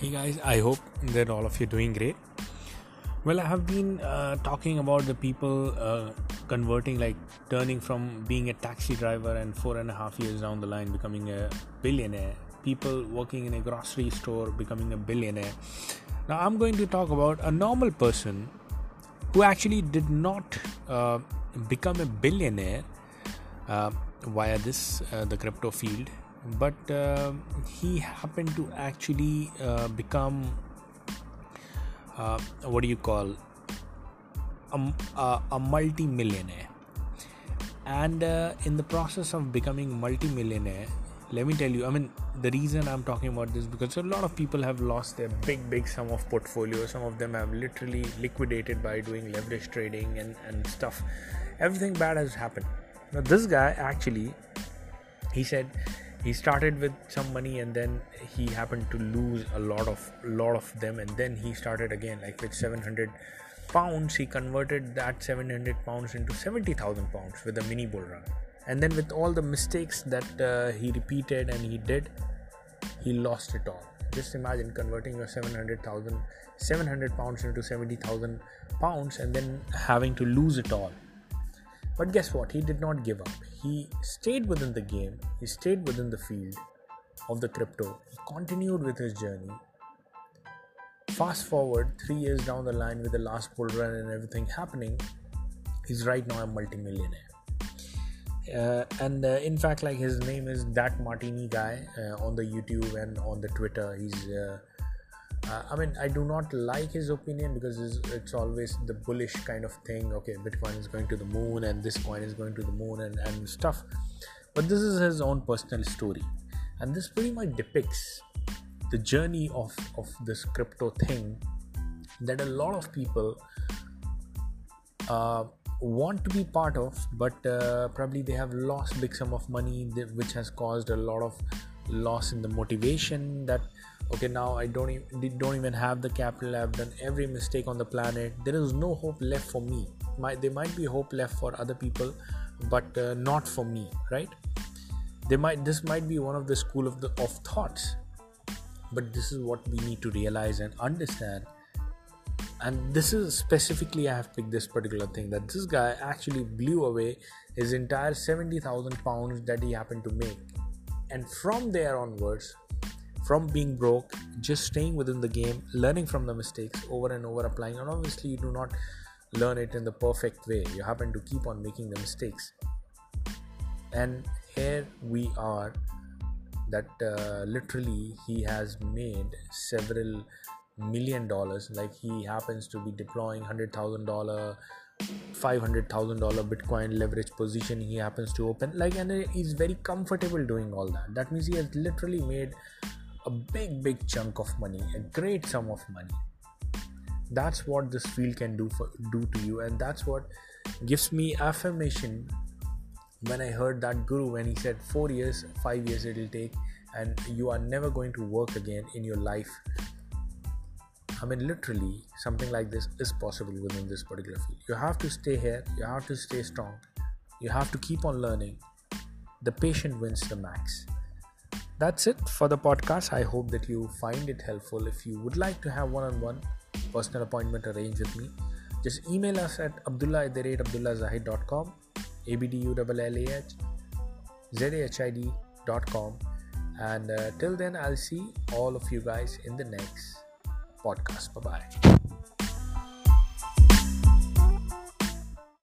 Hey guys, I hope that all of you are doing great. Well, I have been uh, talking about the people uh, converting, like turning from being a taxi driver and four and a half years down the line becoming a billionaire. People working in a grocery store becoming a billionaire. Now, I'm going to talk about a normal person who actually did not uh, become a billionaire uh, via this, uh, the crypto field but uh, he happened to actually uh, become uh, what do you call? A, a, a multi-millionaire. And uh, in the process of becoming multi-millionaire let me tell you i mean the reason i'm talking about this because a lot of people have lost their big big sum of portfolio. Some of them have literally liquidated by doing leverage trading and, and stuff. Everything bad has happened. Now this guy actually he said he started with some money and then he happened to lose a lot of lot of them. And then he started again like with 700 pounds he converted that 700 pounds into 70000 pounds with a mini bull run. And then with all the mistakes that uh, he repeated and he did he lost it all. Just imagine converting your 700000 700 pounds into 70000 pounds and then having to lose it all but guess what? He did not give up. He stayed within the game, he stayed within the field of the crypto. He continued with his journey. Fast forward three years down the line with the last bull run and everything happening, he's right now a multimillionaire. Uh, and uh, in fact, like his name is that Martini guy uh, on the YouTube and on the Twitter. He's uh, i mean i do not like his opinion because it's, it's, always the bullish kind of thing. Okay bitcoin is going to the moon and this coin is going to the moon and, and stuff. But this is his own personal story. And this pretty much depicts the journey of of this crypto thing that a lot of people uh, want to be part of but uh, probably they have lost big sum of money which has caused a lot of loss in the motivation that okay now i don't even don't even have the capital. I've done every mistake on the planet. There is no hope left for me. My, there might be hope left for other people but uh, not for me right? They might this might be one of the school of the of thoughts but this is what we need to realize and understand. And this is specifically i have picked this particular thing that this guy actually blew away his entire 70000 pounds that he happened to make. And from there onwards from being broke just staying within the game learning from the mistakes over and over applying. And obviously you do not learn it in the perfect way. You happen to keep on making the mistakes. And here we are that uh, literally he has made several million dollars. Like he happens to be deploying hundred thousand dollar five hundred thousand dollar bitcoin leverage position he happens to open. Like and he's very comfortable doing all that. That means he has literally made a big big chunk of money a great sum of money. That's what this field can do for do to you and that's what gives me affirmation. When i heard that guru when he said 4 years 5 years it will take and you are never going to work again in your life i mean literally something like this is possible within this particular field. You have to stay here you have to stay strong you have to keep on learning. The patient wins the max that's it for the podcast. I hope that you find it helpful. If you would like to have one on one personal appointment arranged with me, just email us at abdullah at the rate. And uh, till then, I'll see all of you guys in the next podcast. Bye bye.